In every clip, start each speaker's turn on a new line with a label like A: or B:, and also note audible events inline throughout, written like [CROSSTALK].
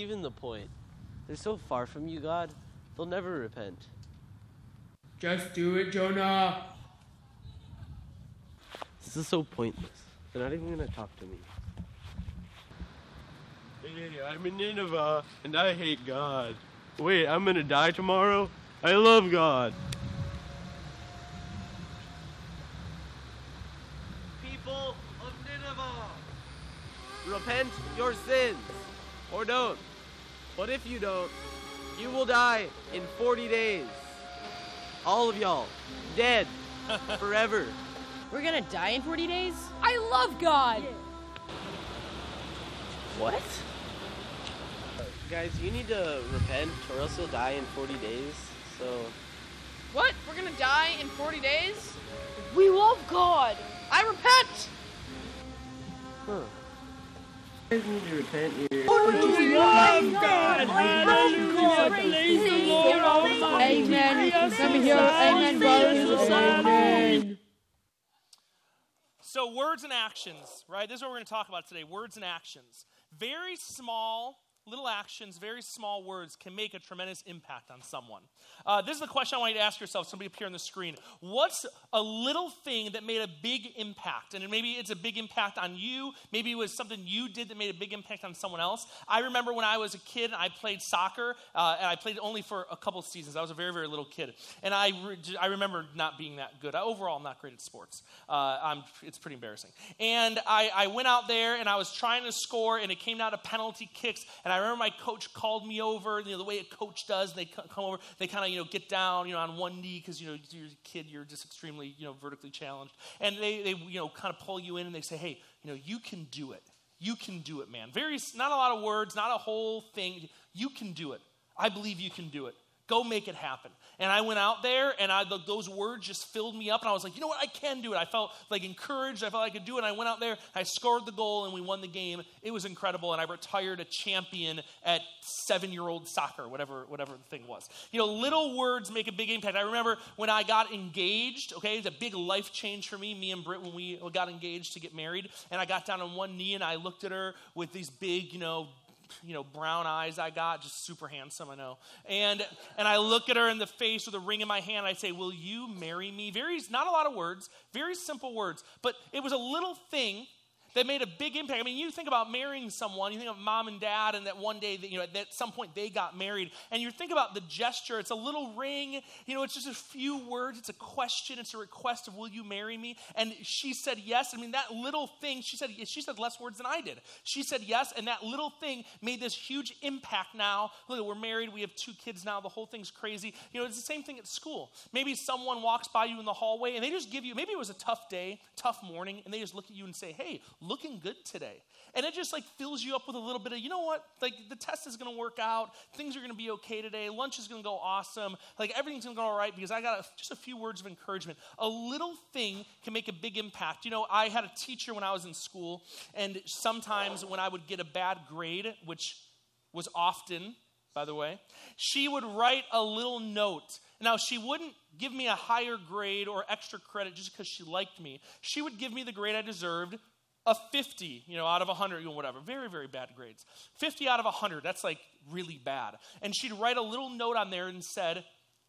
A: even the point? They're so far from you, God, they'll never repent.
B: Just do it, Jonah.
A: This is so pointless. They're not even gonna talk to me.
C: Hey, I'm in Nineveh, and I hate God. Wait, I'm gonna die tomorrow? I love God.
A: People of Nineveh, repent your sins, or don't. But if you don't, you will die in 40 days. All of y'all, dead, [LAUGHS] forever.
D: We're gonna die in 40 days? I love God!
A: What? Guys, you need to repent, or else you'll die in 40 days. So,
D: What? We're gonna die in 40 days? We love God! I repent!
A: huh. You guys need to repent. You're
E: Amen. Let me hear amen, brothers. Amen.
F: So, words and actions, right? This is what we're going to talk about today words and actions. Very small little actions, very small words can make a tremendous impact on someone. Uh, this is the question I want you to ask yourself. Somebody here on the screen. What's a little thing that made a big impact? And maybe it's a big impact on you. Maybe it was something you did that made a big impact on someone else. I remember when I was a kid and I played soccer, uh, and I played only for a couple seasons. I was a very, very little kid. And I, re- I remember not being that good. I, overall, I'm not great at sports. Uh, it's pretty embarrassing. And I, I went out there and I was trying to score, and it came down to penalty kicks. And I remember my coach called me over, you know, the way a coach does. They come over, they kind of, you know, get down, you know, on one knee because, you know, you're a kid, you're just extremely, you know, vertically challenged. And they, they, you know, kind of pull you in and they say, hey, you know, you can do it. You can do it, man. Very, not a lot of words, not a whole thing. You can do it. I believe you can do it. Go make it happen. And I went out there, and I, those words just filled me up. And I was like, you know what? I can do it. I felt like encouraged. I felt I could do it. And I went out there, I scored the goal, and we won the game. It was incredible. And I retired a champion at seven year old soccer, whatever, whatever the thing was. You know, little words make a big impact. I remember when I got engaged, okay, it's a big life change for me, me and Britt, when we got engaged to get married. And I got down on one knee, and I looked at her with these big, you know, you know, brown eyes I got, just super handsome, I know. And and I look at her in the face with a ring in my hand. I say, "Will you marry me?" Very not a lot of words, very simple words, but it was a little thing that made a big impact. I mean, you think about marrying someone, you think of mom and dad, and that one day, that, you know, at some point they got married, and you think about the gesture. It's a little ring, you know, it's just a few words. It's a question. It's a request of, "Will you marry me?" And she said yes. I mean, that little thing. She said she said less words than I did. She said yes, and that little thing made this huge impact. Now, look, we're married. We have two kids now. The whole thing's crazy. You know, it's the same thing at school. Maybe someone walks by you in the hallway, and they just give you. Maybe it was a tough day, tough morning, and they just look at you and say, "Hey." Looking good today. And it just like fills you up with a little bit of, you know what? Like the test is going to work out. Things are going to be okay today. Lunch is going to go awesome. Like everything's going to go all right because I got a, just a few words of encouragement. A little thing can make a big impact. You know, I had a teacher when I was in school, and sometimes when I would get a bad grade, which was often, by the way, she would write a little note. Now, she wouldn't give me a higher grade or extra credit just because she liked me. She would give me the grade I deserved, a 50, you know, out of 100, you know, whatever. Very, very bad grades. 50 out of 100, that's like really bad. And she'd write a little note on there and said,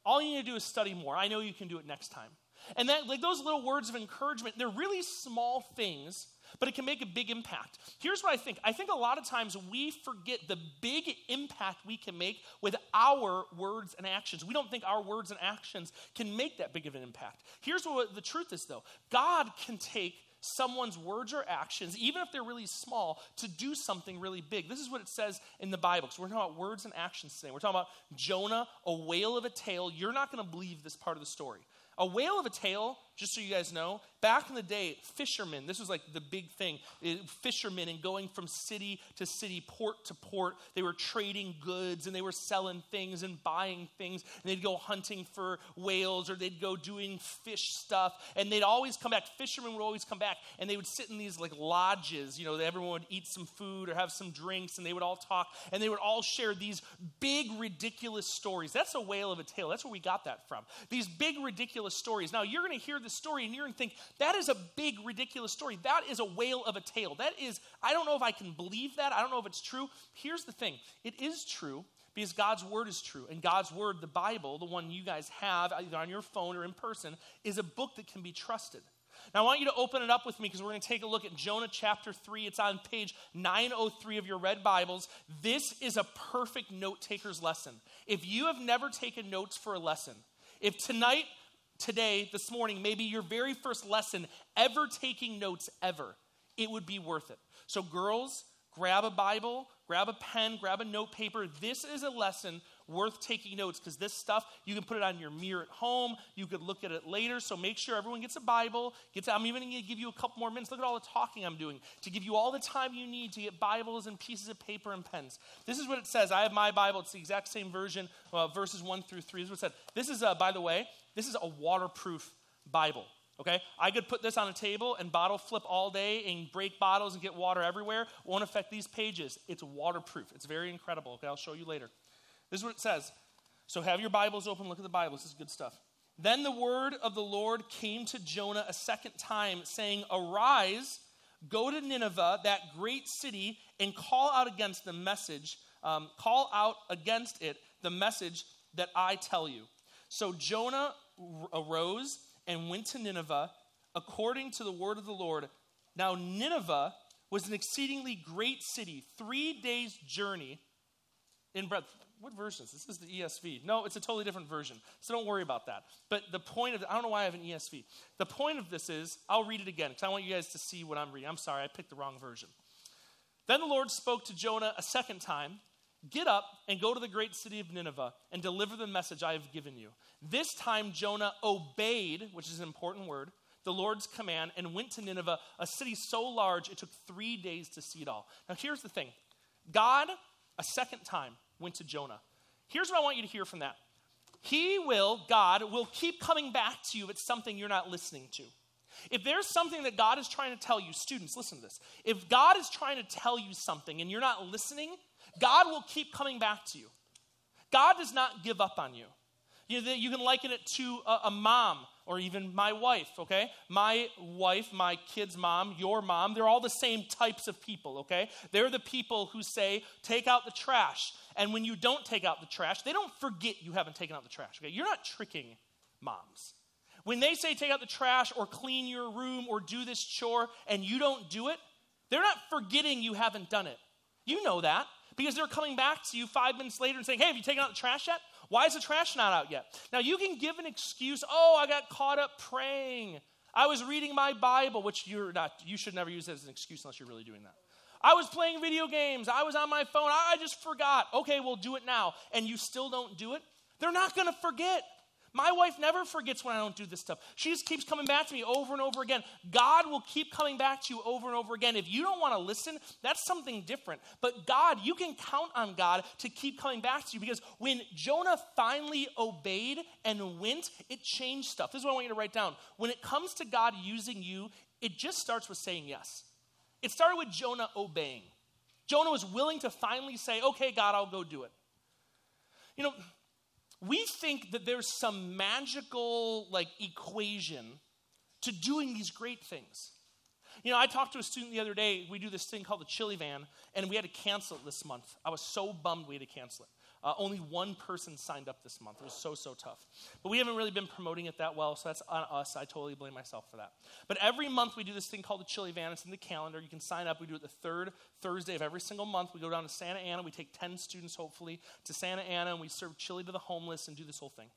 F: all you need to do is study more. I know you can do it next time. And that, like those little words of encouragement, they're really small things, but it can make a big impact. Here's what I think I think a lot of times we forget the big impact we can make with our words and actions. We don't think our words and actions can make that big of an impact. Here's what the truth is, though God can take someone's words or actions, even if they're really small, to do something really big. This is what it says in the Bible. So we're talking about words and actions today. We're talking about Jonah, a whale of a tale. You're not going to believe this part of the story. A whale of a tale, just so you guys know, back in the day, fishermen, this was like the big thing. Fishermen and going from city to city, port to port, they were trading goods and they were selling things and buying things. And they'd go hunting for whales or they'd go doing fish stuff. And they'd always come back. Fishermen would always come back and they would sit in these like lodges. You know, everyone would eat some food or have some drinks and they would all talk and they would all share these big, ridiculous stories. That's a whale of a tale. That's where we got that from. These big, ridiculous stories. Now, you're going to hear this story and you're going to think, that is a big, ridiculous story. That is a whale of a tale. That is, I don't know if I can believe that. I don't know if it's true. Here's the thing it is true because God's word is true. And God's word, the Bible, the one you guys have either on your phone or in person, is a book that can be trusted. Now, I want you to open it up with me because we're going to take a look at Jonah chapter 3. It's on page 903 of your red Bibles. This is a perfect note taker's lesson. If you have never taken notes for a lesson, if tonight, today, this morning, maybe your very first lesson ever taking notes ever, it would be worth it. So, girls, grab a Bible, grab a pen, grab a note paper. This is a lesson worth taking notes because this stuff you can put it on your mirror at home. You could look at it later. So make sure everyone gets a Bible. Gets. I'm even going to give you a couple more minutes. Look at all the talking I'm doing to give you all the time you need to get Bibles and pieces of paper and pens. This is what it says. I have my Bible. It's the exact same version, uh, verses one through three. This is what it said. This is, uh, by the way, this is a waterproof Bible. Okay? I could put this on a table and bottle flip all day and break bottles and get water everywhere. Won't affect these pages. It's waterproof. It's very incredible. Okay, I'll show you later. This is what it says. So have your Bibles open, look at the Bible. This is good stuff. Then the word of the Lord came to Jonah a second time, saying, Arise, go to Nineveh, that great city, and call out against the message, um, call out against it the message that I tell you. So Jonah arose and went to Nineveh according to the word of the Lord. Now, Nineveh was an exceedingly great city, three days' journey in breadth what version is this? This is the ESV. No, it's a totally different version. So don't worry about that. But the point of I don't know why I have an ESV. The point of this is I'll read it again because I want you guys to see what I'm reading. I'm sorry, I picked the wrong version. Then the Lord spoke to Jonah a second time. Get up and go to the great city of Nineveh and deliver the message I have given you. This time Jonah obeyed, which is an important word, the Lord's command and went to Nineveh, a city so large it took three days to see it all. Now, here's the thing God, a second time, went to Jonah. Here's what I want you to hear from that He will, God, will keep coming back to you if it's something you're not listening to. If there's something that God is trying to tell you, students, listen to this. If God is trying to tell you something and you're not listening, God will keep coming back to you. God does not give up on you. You, know, you can liken it to a, a mom or even my wife, okay? My wife, my kid's mom, your mom, they're all the same types of people, okay? They're the people who say, take out the trash. And when you don't take out the trash, they don't forget you haven't taken out the trash, okay? You're not tricking moms. When they say take out the trash or clean your room or do this chore and you don't do it, they're not forgetting you haven't done it. You know that because they're coming back to you five minutes later and saying, hey, have you taken out the trash yet? Why is the trash not out yet? Now, you can give an excuse, oh, I got caught up praying. I was reading my Bible, which you're not, you should never use as an excuse unless you're really doing that. I was playing video games. I was on my phone. I just forgot. Okay, we'll do it now. And you still don't do it? They're not going to forget. My wife never forgets when I don't do this stuff. She just keeps coming back to me over and over again. God will keep coming back to you over and over again. If you don't want to listen, that's something different. But God, you can count on God to keep coming back to you because when Jonah finally obeyed and went, it changed stuff. This is what I want you to write down. When it comes to God using you, it just starts with saying yes. It started with Jonah obeying. Jonah was willing to finally say, okay, God, I'll go do it. You know, we think that there's some magical like equation to doing these great things. You know, I talked to a student the other day. We do this thing called the chili van, and we had to cancel it this month. I was so bummed we had to cancel it. Uh, only one person signed up this month. It was so, so tough. But we haven't really been promoting it that well, so that's on us. I totally blame myself for that. But every month we do this thing called the Chili Van. It's in the calendar. You can sign up. We do it the third Thursday of every single month. We go down to Santa Ana. We take 10 students, hopefully, to Santa Ana, and we serve chili to the homeless and do this whole thing.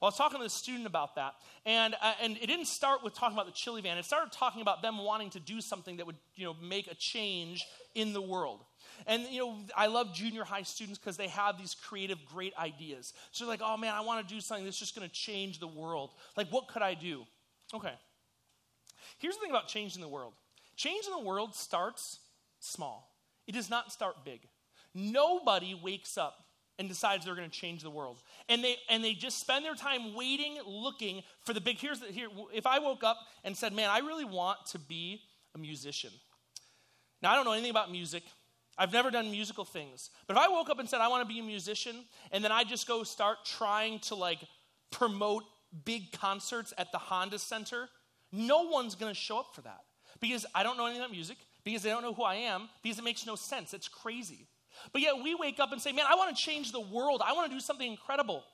F: Well, I was talking to the student about that, and, uh, and it didn't start with talking about the chili van. It started talking about them wanting to do something that would you know, make a change in the world. And, you know, I love junior high students because they have these creative, great ideas. So they're like, oh man, I want to do something that's just going to change the world. Like, what could I do? Okay. Here's the thing about changing the world change in the world starts small, it does not start big. Nobody wakes up and decides they're going to change the world. And they and they just spend their time waiting, looking for the big. Here's the, here. If I woke up and said, "Man, I really want to be a musician." Now I don't know anything about music. I've never done musical things. But if I woke up and said, I want to be a musician, and then I just go start trying to like promote big concerts at the Honda Center, no one's going to show up for that because I don't know anything about music, because they don't know who I am, because it makes no sense. It's crazy. But yet we wake up and say, man, I want to change the world. I want to do something incredible.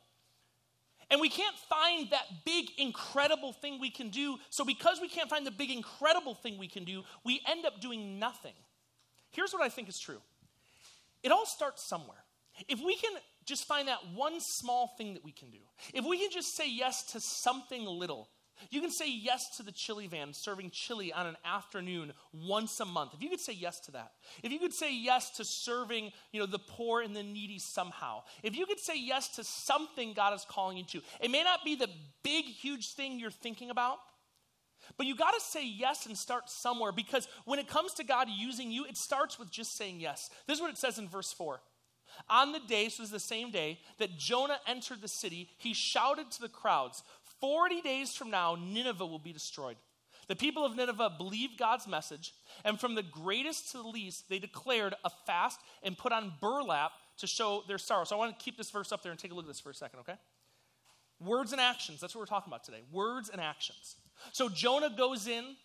F: And we can't find that big, incredible thing we can do. So, because we can't find the big, incredible thing we can do, we end up doing nothing. Here's what I think is true it all starts somewhere. If we can just find that one small thing that we can do, if we can just say yes to something little, you can say yes to the chili van serving chili on an afternoon once a month. If you could say yes to that. If you could say yes to serving, you know, the poor and the needy somehow. If you could say yes to something God is calling you to. It may not be the big huge thing you're thinking about, but you got to say yes and start somewhere because when it comes to God using you, it starts with just saying yes. This is what it says in verse 4. On the day, so this is the same day, that Jonah entered the city, he shouted to the crowds, 40 days from now, Nineveh will be destroyed. The people of Nineveh believed God's message, and from the greatest to the least, they declared a fast and put on burlap to show their sorrow. So I want to keep this verse up there and take a look at this for a second, okay? Words and actions. That's what we're talking about today. Words and actions. So Jonah goes in,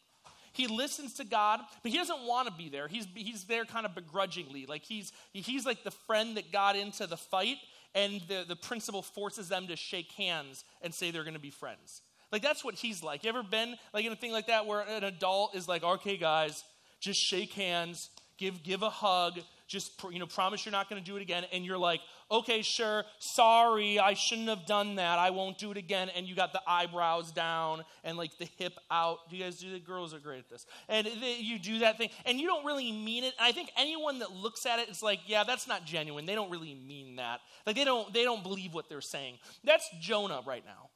F: he listens to God, but he doesn't want to be there. He's, he's there kind of begrudgingly. Like he's, he's like the friend that got into the fight, and the, the principal forces them to shake hands and say they're going to be friends. Like that's what he's like. You ever been like in a thing like that where an adult is like, okay, guys, just shake hands, give give a hug, just you know promise you're not going to do it again and you're like okay sure sorry i shouldn't have done that i won't do it again and you got the eyebrows down and like the hip out. Do you guys do that? Girls are great at this. And you do that thing and you don't really mean it and i think anyone that looks at it is like yeah that's not genuine. They don't really mean that. Like they don't they don't believe what they're saying. That's jonah right now.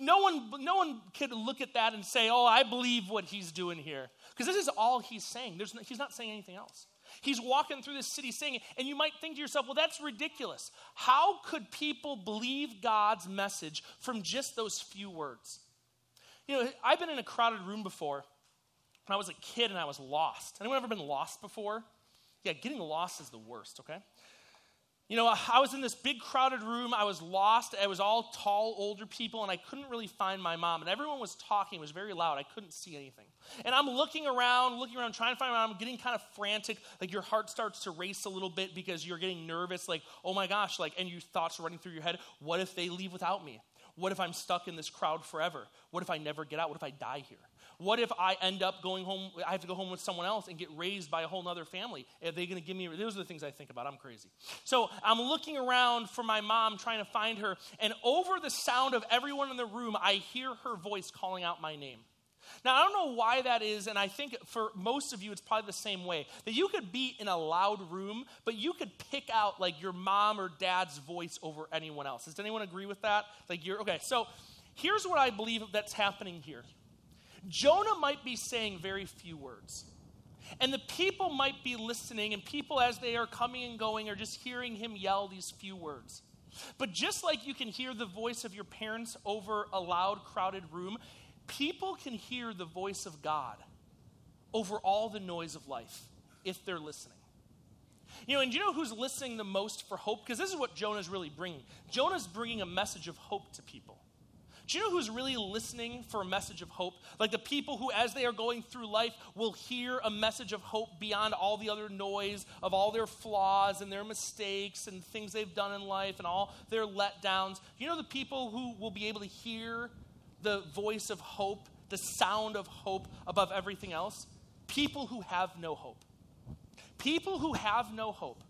F: No one, no one could look at that and say, Oh, I believe what he's doing here. Because this is all he's saying. There's no, he's not saying anything else. He's walking through the city singing, and you might think to yourself, well, that's ridiculous. How could people believe God's message from just those few words? You know, I've been in a crowded room before when I was a kid and I was lost. Anyone ever been lost before? Yeah, getting lost is the worst, okay? You know, I was in this big crowded room. I was lost. It was all tall, older people, and I couldn't really find my mom. And everyone was talking. It was very loud. I couldn't see anything. And I'm looking around, looking around, trying to find my mom. I'm getting kind of frantic. Like your heart starts to race a little bit because you're getting nervous. Like, oh my gosh, like, and your thoughts are running through your head. What if they leave without me? What if I'm stuck in this crowd forever? What if I never get out? What if I die here? What if I end up going home? I have to go home with someone else and get raised by a whole other family. Are they going to give me? Those are the things I think about. I'm crazy. So I'm looking around for my mom, trying to find her. And over the sound of everyone in the room, I hear her voice calling out my name. Now, I don't know why that is, and I think for most of you, it's probably the same way. That you could be in a loud room, but you could pick out like your mom or dad's voice over anyone else. Does anyone agree with that? Like you're okay. So here's what I believe that's happening here. Jonah might be saying very few words. And the people might be listening, and people, as they are coming and going, are just hearing him yell these few words. But just like you can hear the voice of your parents over a loud, crowded room, people can hear the voice of God over all the noise of life if they're listening. You know, and you know who's listening the most for hope? Because this is what Jonah's really bringing. Jonah's bringing a message of hope to people. Do you know who's really listening for a message of hope? Like the people who, as they are going through life, will hear a message of hope beyond all the other noise of all their flaws and their mistakes and things they've done in life and all their letdowns. Do You know the people who will be able to hear the voice of hope, the sound of hope above everything else? People who have no hope. People who have no hope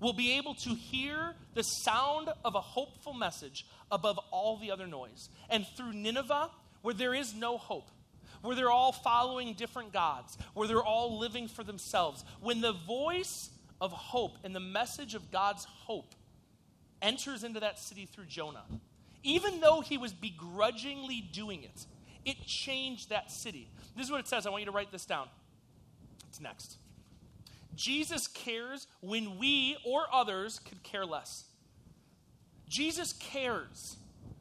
F: will be able to hear the sound of a hopeful message above all the other noise. And through Nineveh, where there is no hope, where they're all following different gods, where they're all living for themselves, when the voice of hope and the message of God's hope enters into that city through Jonah, even though he was begrudgingly doing it, it changed that city. This is what it says. I want you to write this down. It's next. Jesus cares when we or others could care less. Jesus cares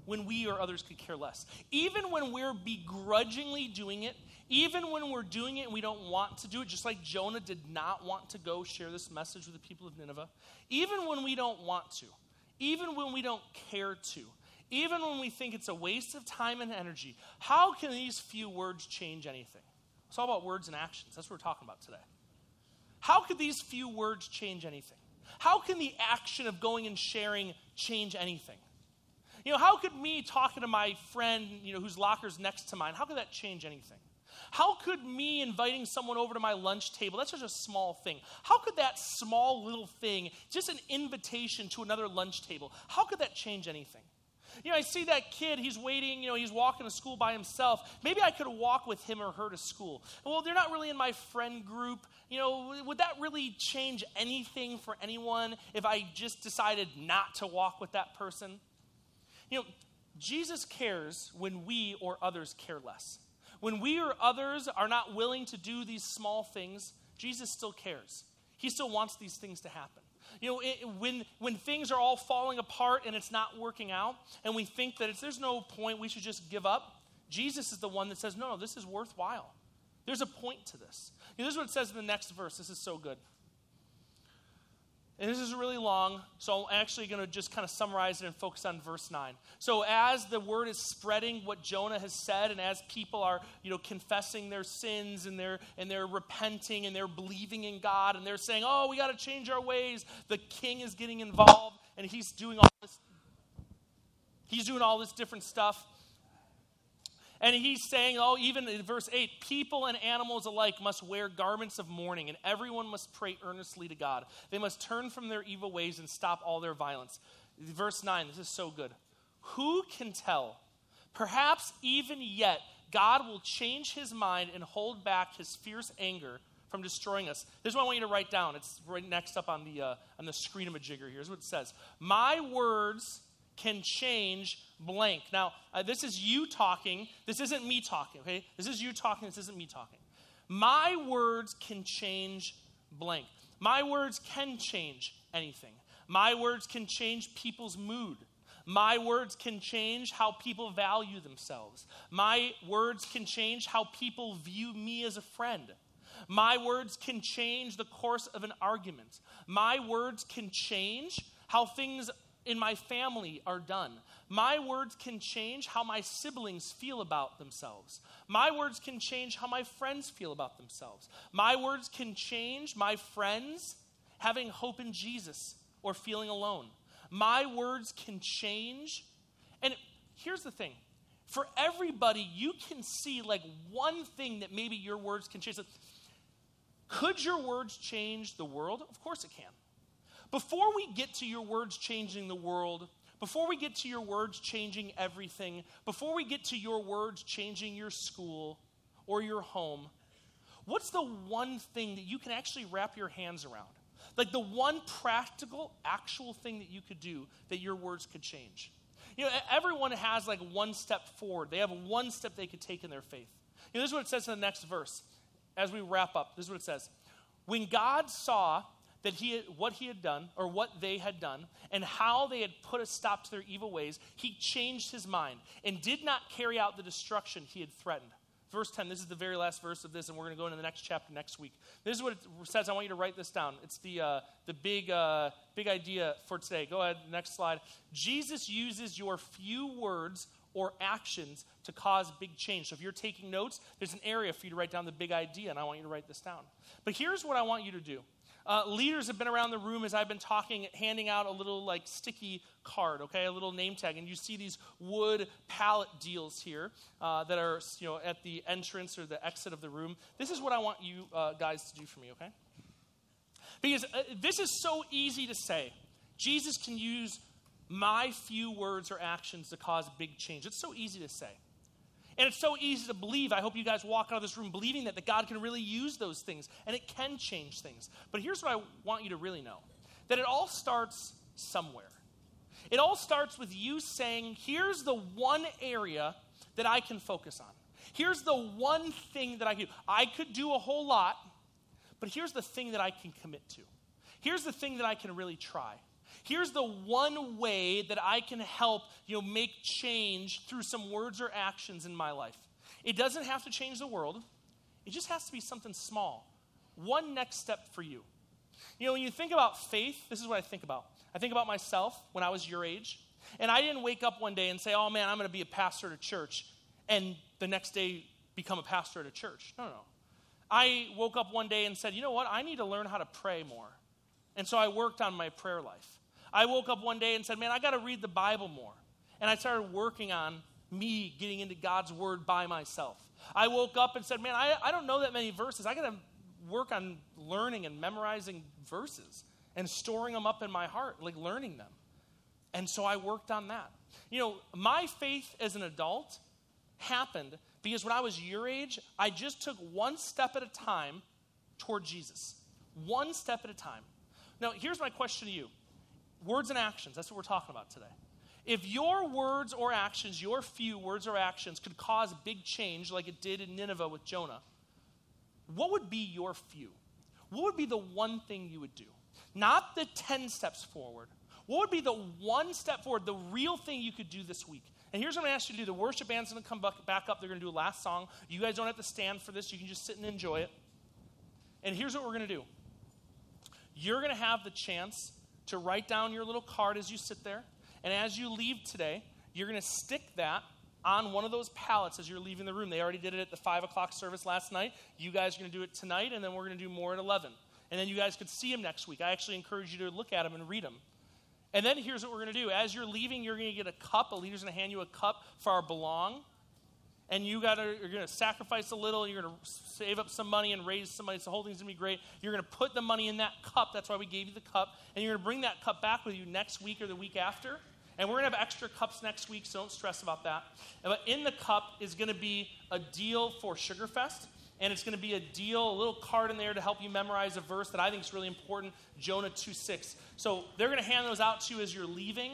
F: when we or others could care less. Even when we're begrudgingly doing it, even when we're doing it and we don't want to do it, just like Jonah did not want to go share this message with the people of Nineveh, even when we don't want to, even when we don't care to, even when we think it's a waste of time and energy, how can these few words change anything? It's all about words and actions. That's what we're talking about today. How could these few words change anything? How can the action of going and sharing change anything? You know, how could me talking to my friend, you know, whose locker's next to mine, how could that change anything? How could me inviting someone over to my lunch table, that's just a small thing. How could that small little thing, just an invitation to another lunch table, how could that change anything? You know, I see that kid, he's waiting, you know, he's walking to school by himself. Maybe I could walk with him or her to school. Well, they're not really in my friend group. You know, would that really change anything for anyone if I just decided not to walk with that person? You know, Jesus cares when we or others care less. When we or others are not willing to do these small things, Jesus still cares. He still wants these things to happen. You know, it, when, when things are all falling apart and it's not working out, and we think that there's no point, we should just give up, Jesus is the one that says, no, no, this is worthwhile. There's a point to this. You know, this is what it says in the next verse. This is so good. And this is really long, so I'm actually going to just kind of summarize it and focus on verse 9. So as the word is spreading what Jonah has said and as people are, you know, confessing their sins and they're and they're repenting and they're believing in God and they're saying, "Oh, we got to change our ways." The king is getting involved and he's doing all this he's doing all this different stuff. And he's saying, oh, even in verse 8, people and animals alike must wear garments of mourning, and everyone must pray earnestly to God. They must turn from their evil ways and stop all their violence. Verse 9, this is so good. Who can tell? Perhaps even yet, God will change his mind and hold back his fierce anger from destroying us. This is what I want you to write down. It's right next up on the, uh, on the screen of a jigger. here. Here's what it says My words can change blank. Now, uh, this is you talking. This isn't me talking, okay? This is you talking. This isn't me talking. My words can change blank. My words can change anything. My words can change people's mood. My words can change how people value themselves. My words can change how people view me as a friend. My words can change the course of an argument. My words can change how things in my family are done. My words can change how my siblings feel about themselves. My words can change how my friends feel about themselves. My words can change my friends having hope in Jesus or feeling alone. My words can change. And here's the thing for everybody, you can see like one thing that maybe your words can change. Could your words change the world? Of course it can. Before we get to your words changing the world, before we get to your words changing everything, before we get to your words changing your school or your home, what's the one thing that you can actually wrap your hands around? Like the one practical, actual thing that you could do that your words could change. You know, everyone has like one step forward. They have one step they could take in their faith. You know, this is what it says in the next verse as we wrap up. This is what it says. When God saw that he what he had done or what they had done and how they had put a stop to their evil ways, he changed his mind and did not carry out the destruction he had threatened. Verse 10, this is the very last verse of this, and we're going to go into the next chapter next week. This is what it says. I want you to write this down. It's the, uh, the big, uh, big idea for today. Go ahead, next slide. Jesus uses your few words or actions to cause big change. So if you're taking notes, there's an area for you to write down the big idea, and I want you to write this down. But here's what I want you to do uh, leaders have been around the room as I've been talking, handing out a little like sticky card, okay, a little name tag, and you see these wood pallet deals here uh, that are you know at the entrance or the exit of the room. This is what I want you uh, guys to do for me, okay? Because uh, this is so easy to say. Jesus can use my few words or actions to cause big change. It's so easy to say. And it's so easy to believe. I hope you guys walk out of this room believing that, that God can really use those things and it can change things. But here's what I want you to really know that it all starts somewhere. It all starts with you saying, here's the one area that I can focus on. Here's the one thing that I can do. I could do a whole lot, but here's the thing that I can commit to. Here's the thing that I can really try. Here's the one way that I can help, you know, make change through some words or actions in my life. It doesn't have to change the world. It just has to be something small. One next step for you. You know, when you think about faith, this is what I think about. I think about myself when I was your age. And I didn't wake up one day and say, oh man, I'm going to be a pastor at a church, and the next day become a pastor at a church. No, no, no. I woke up one day and said, you know what? I need to learn how to pray more. And so I worked on my prayer life. I woke up one day and said, man, I got to read the Bible more. And I started working on me getting into God's word by myself. I woke up and said, man, I, I don't know that many verses. I got to work on learning and memorizing verses and storing them up in my heart, like learning them. And so I worked on that. You know, my faith as an adult happened because when I was your age, I just took one step at a time toward Jesus. One step at a time. Now, here's my question to you words and actions. That's what we're talking about today. If your words or actions, your few words or actions, could cause big change like it did in Nineveh with Jonah, what would be your few? What would be the one thing you would do? Not the 10 steps forward. What would be the one step forward, the real thing you could do this week? And here's what I'm going to ask you to do. The worship band's going to come back up. They're going to do a last song. You guys don't have to stand for this. You can just sit and enjoy it. And here's what we're going to do. You're going to have the chance to write down your little card as you sit there. And as you leave today, you're going to stick that on one of those pallets as you're leaving the room. They already did it at the 5 o'clock service last night. You guys are going to do it tonight, and then we're going to do more at 11. And then you guys could see them next week. I actually encourage you to look at them and read them. And then here's what we're going to do. As you're leaving, you're going to get a cup. A leader's going to hand you a cup for our belong. And you got you're going to sacrifice a little. You're going to save up some money and raise some money. So the whole thing's going to be great. You're going to put the money in that cup. That's why we gave you the cup. And you're going to bring that cup back with you next week or the week after. And we're going to have extra cups next week, so don't stress about that. But in the cup is going to be a deal for Sugarfest. And it's going to be a deal, a little card in there to help you memorize a verse that I think is really important Jonah 2 6. So they're going to hand those out to you as you're leaving.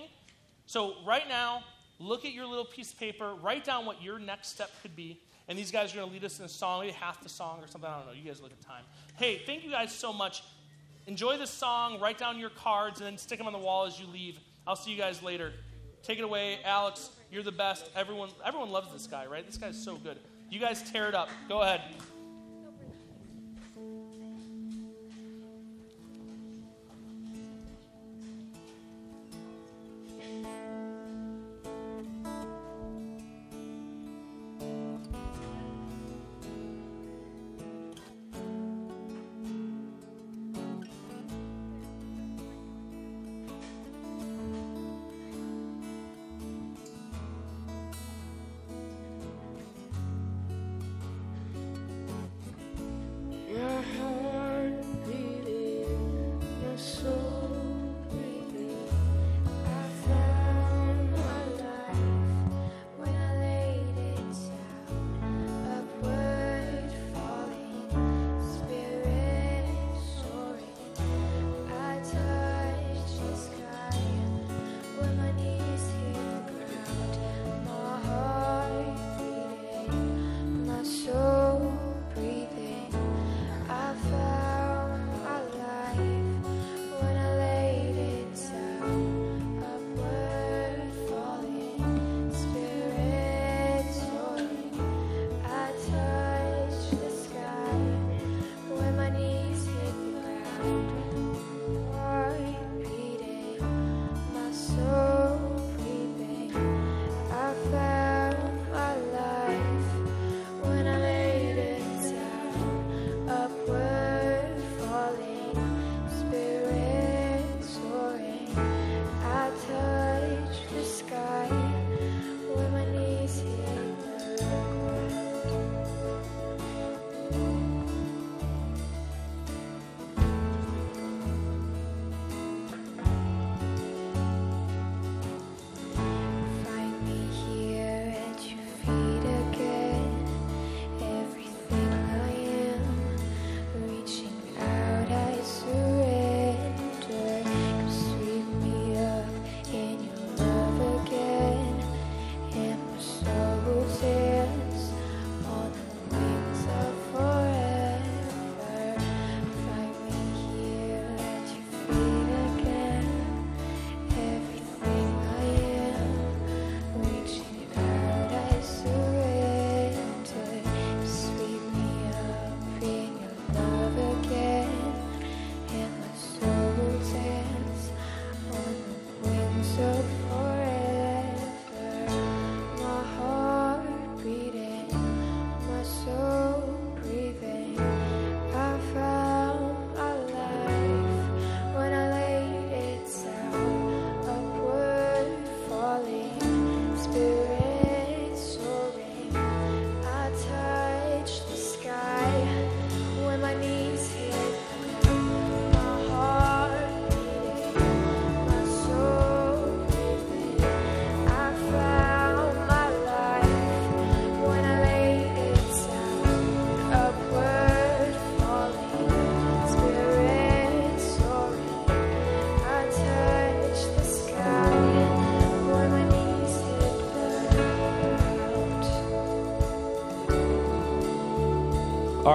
F: So right now, look at your little piece of paper, write down what your next step could be. And these guys are going to lead us in a song, maybe half the song or something. I don't know. You guys look at time. Hey, thank you guys so much. Enjoy this song, write down your cards, and then stick them on the wall as you leave. I'll see you guys later. Take it away, Alex. You're the best. Everyone, everyone loves this guy, right? This guy's so good. You guys tear it up. Go ahead.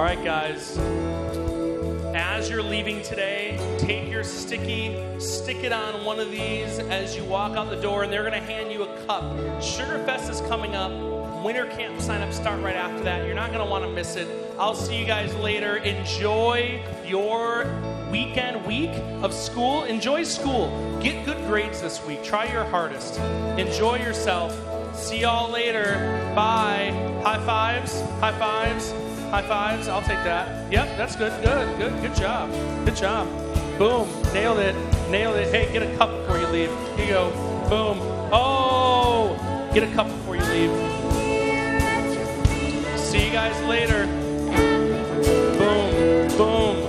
F: Right, guys. As you're leaving today, take your sticky, stick it on one of these as you walk out the door, and they're going to hand you a cup. Sugarfest is coming up. Winter camp sign up start right after that. You're not going to want to miss it. I'll see you guys later. Enjoy your weekend week of school. Enjoy school. Get good grades this week. Try your hardest. Enjoy yourself. See y'all later. Bye. High fives. High fives. High fives. I'll take that. Yep, that's good. Good. Good. Good job. Good job. Boom. Nailed it. Nailed it. Hey, get a cup before you leave. Here you go. Boom. Oh, get a cup before you leave. See you guys later. Boom. Boom.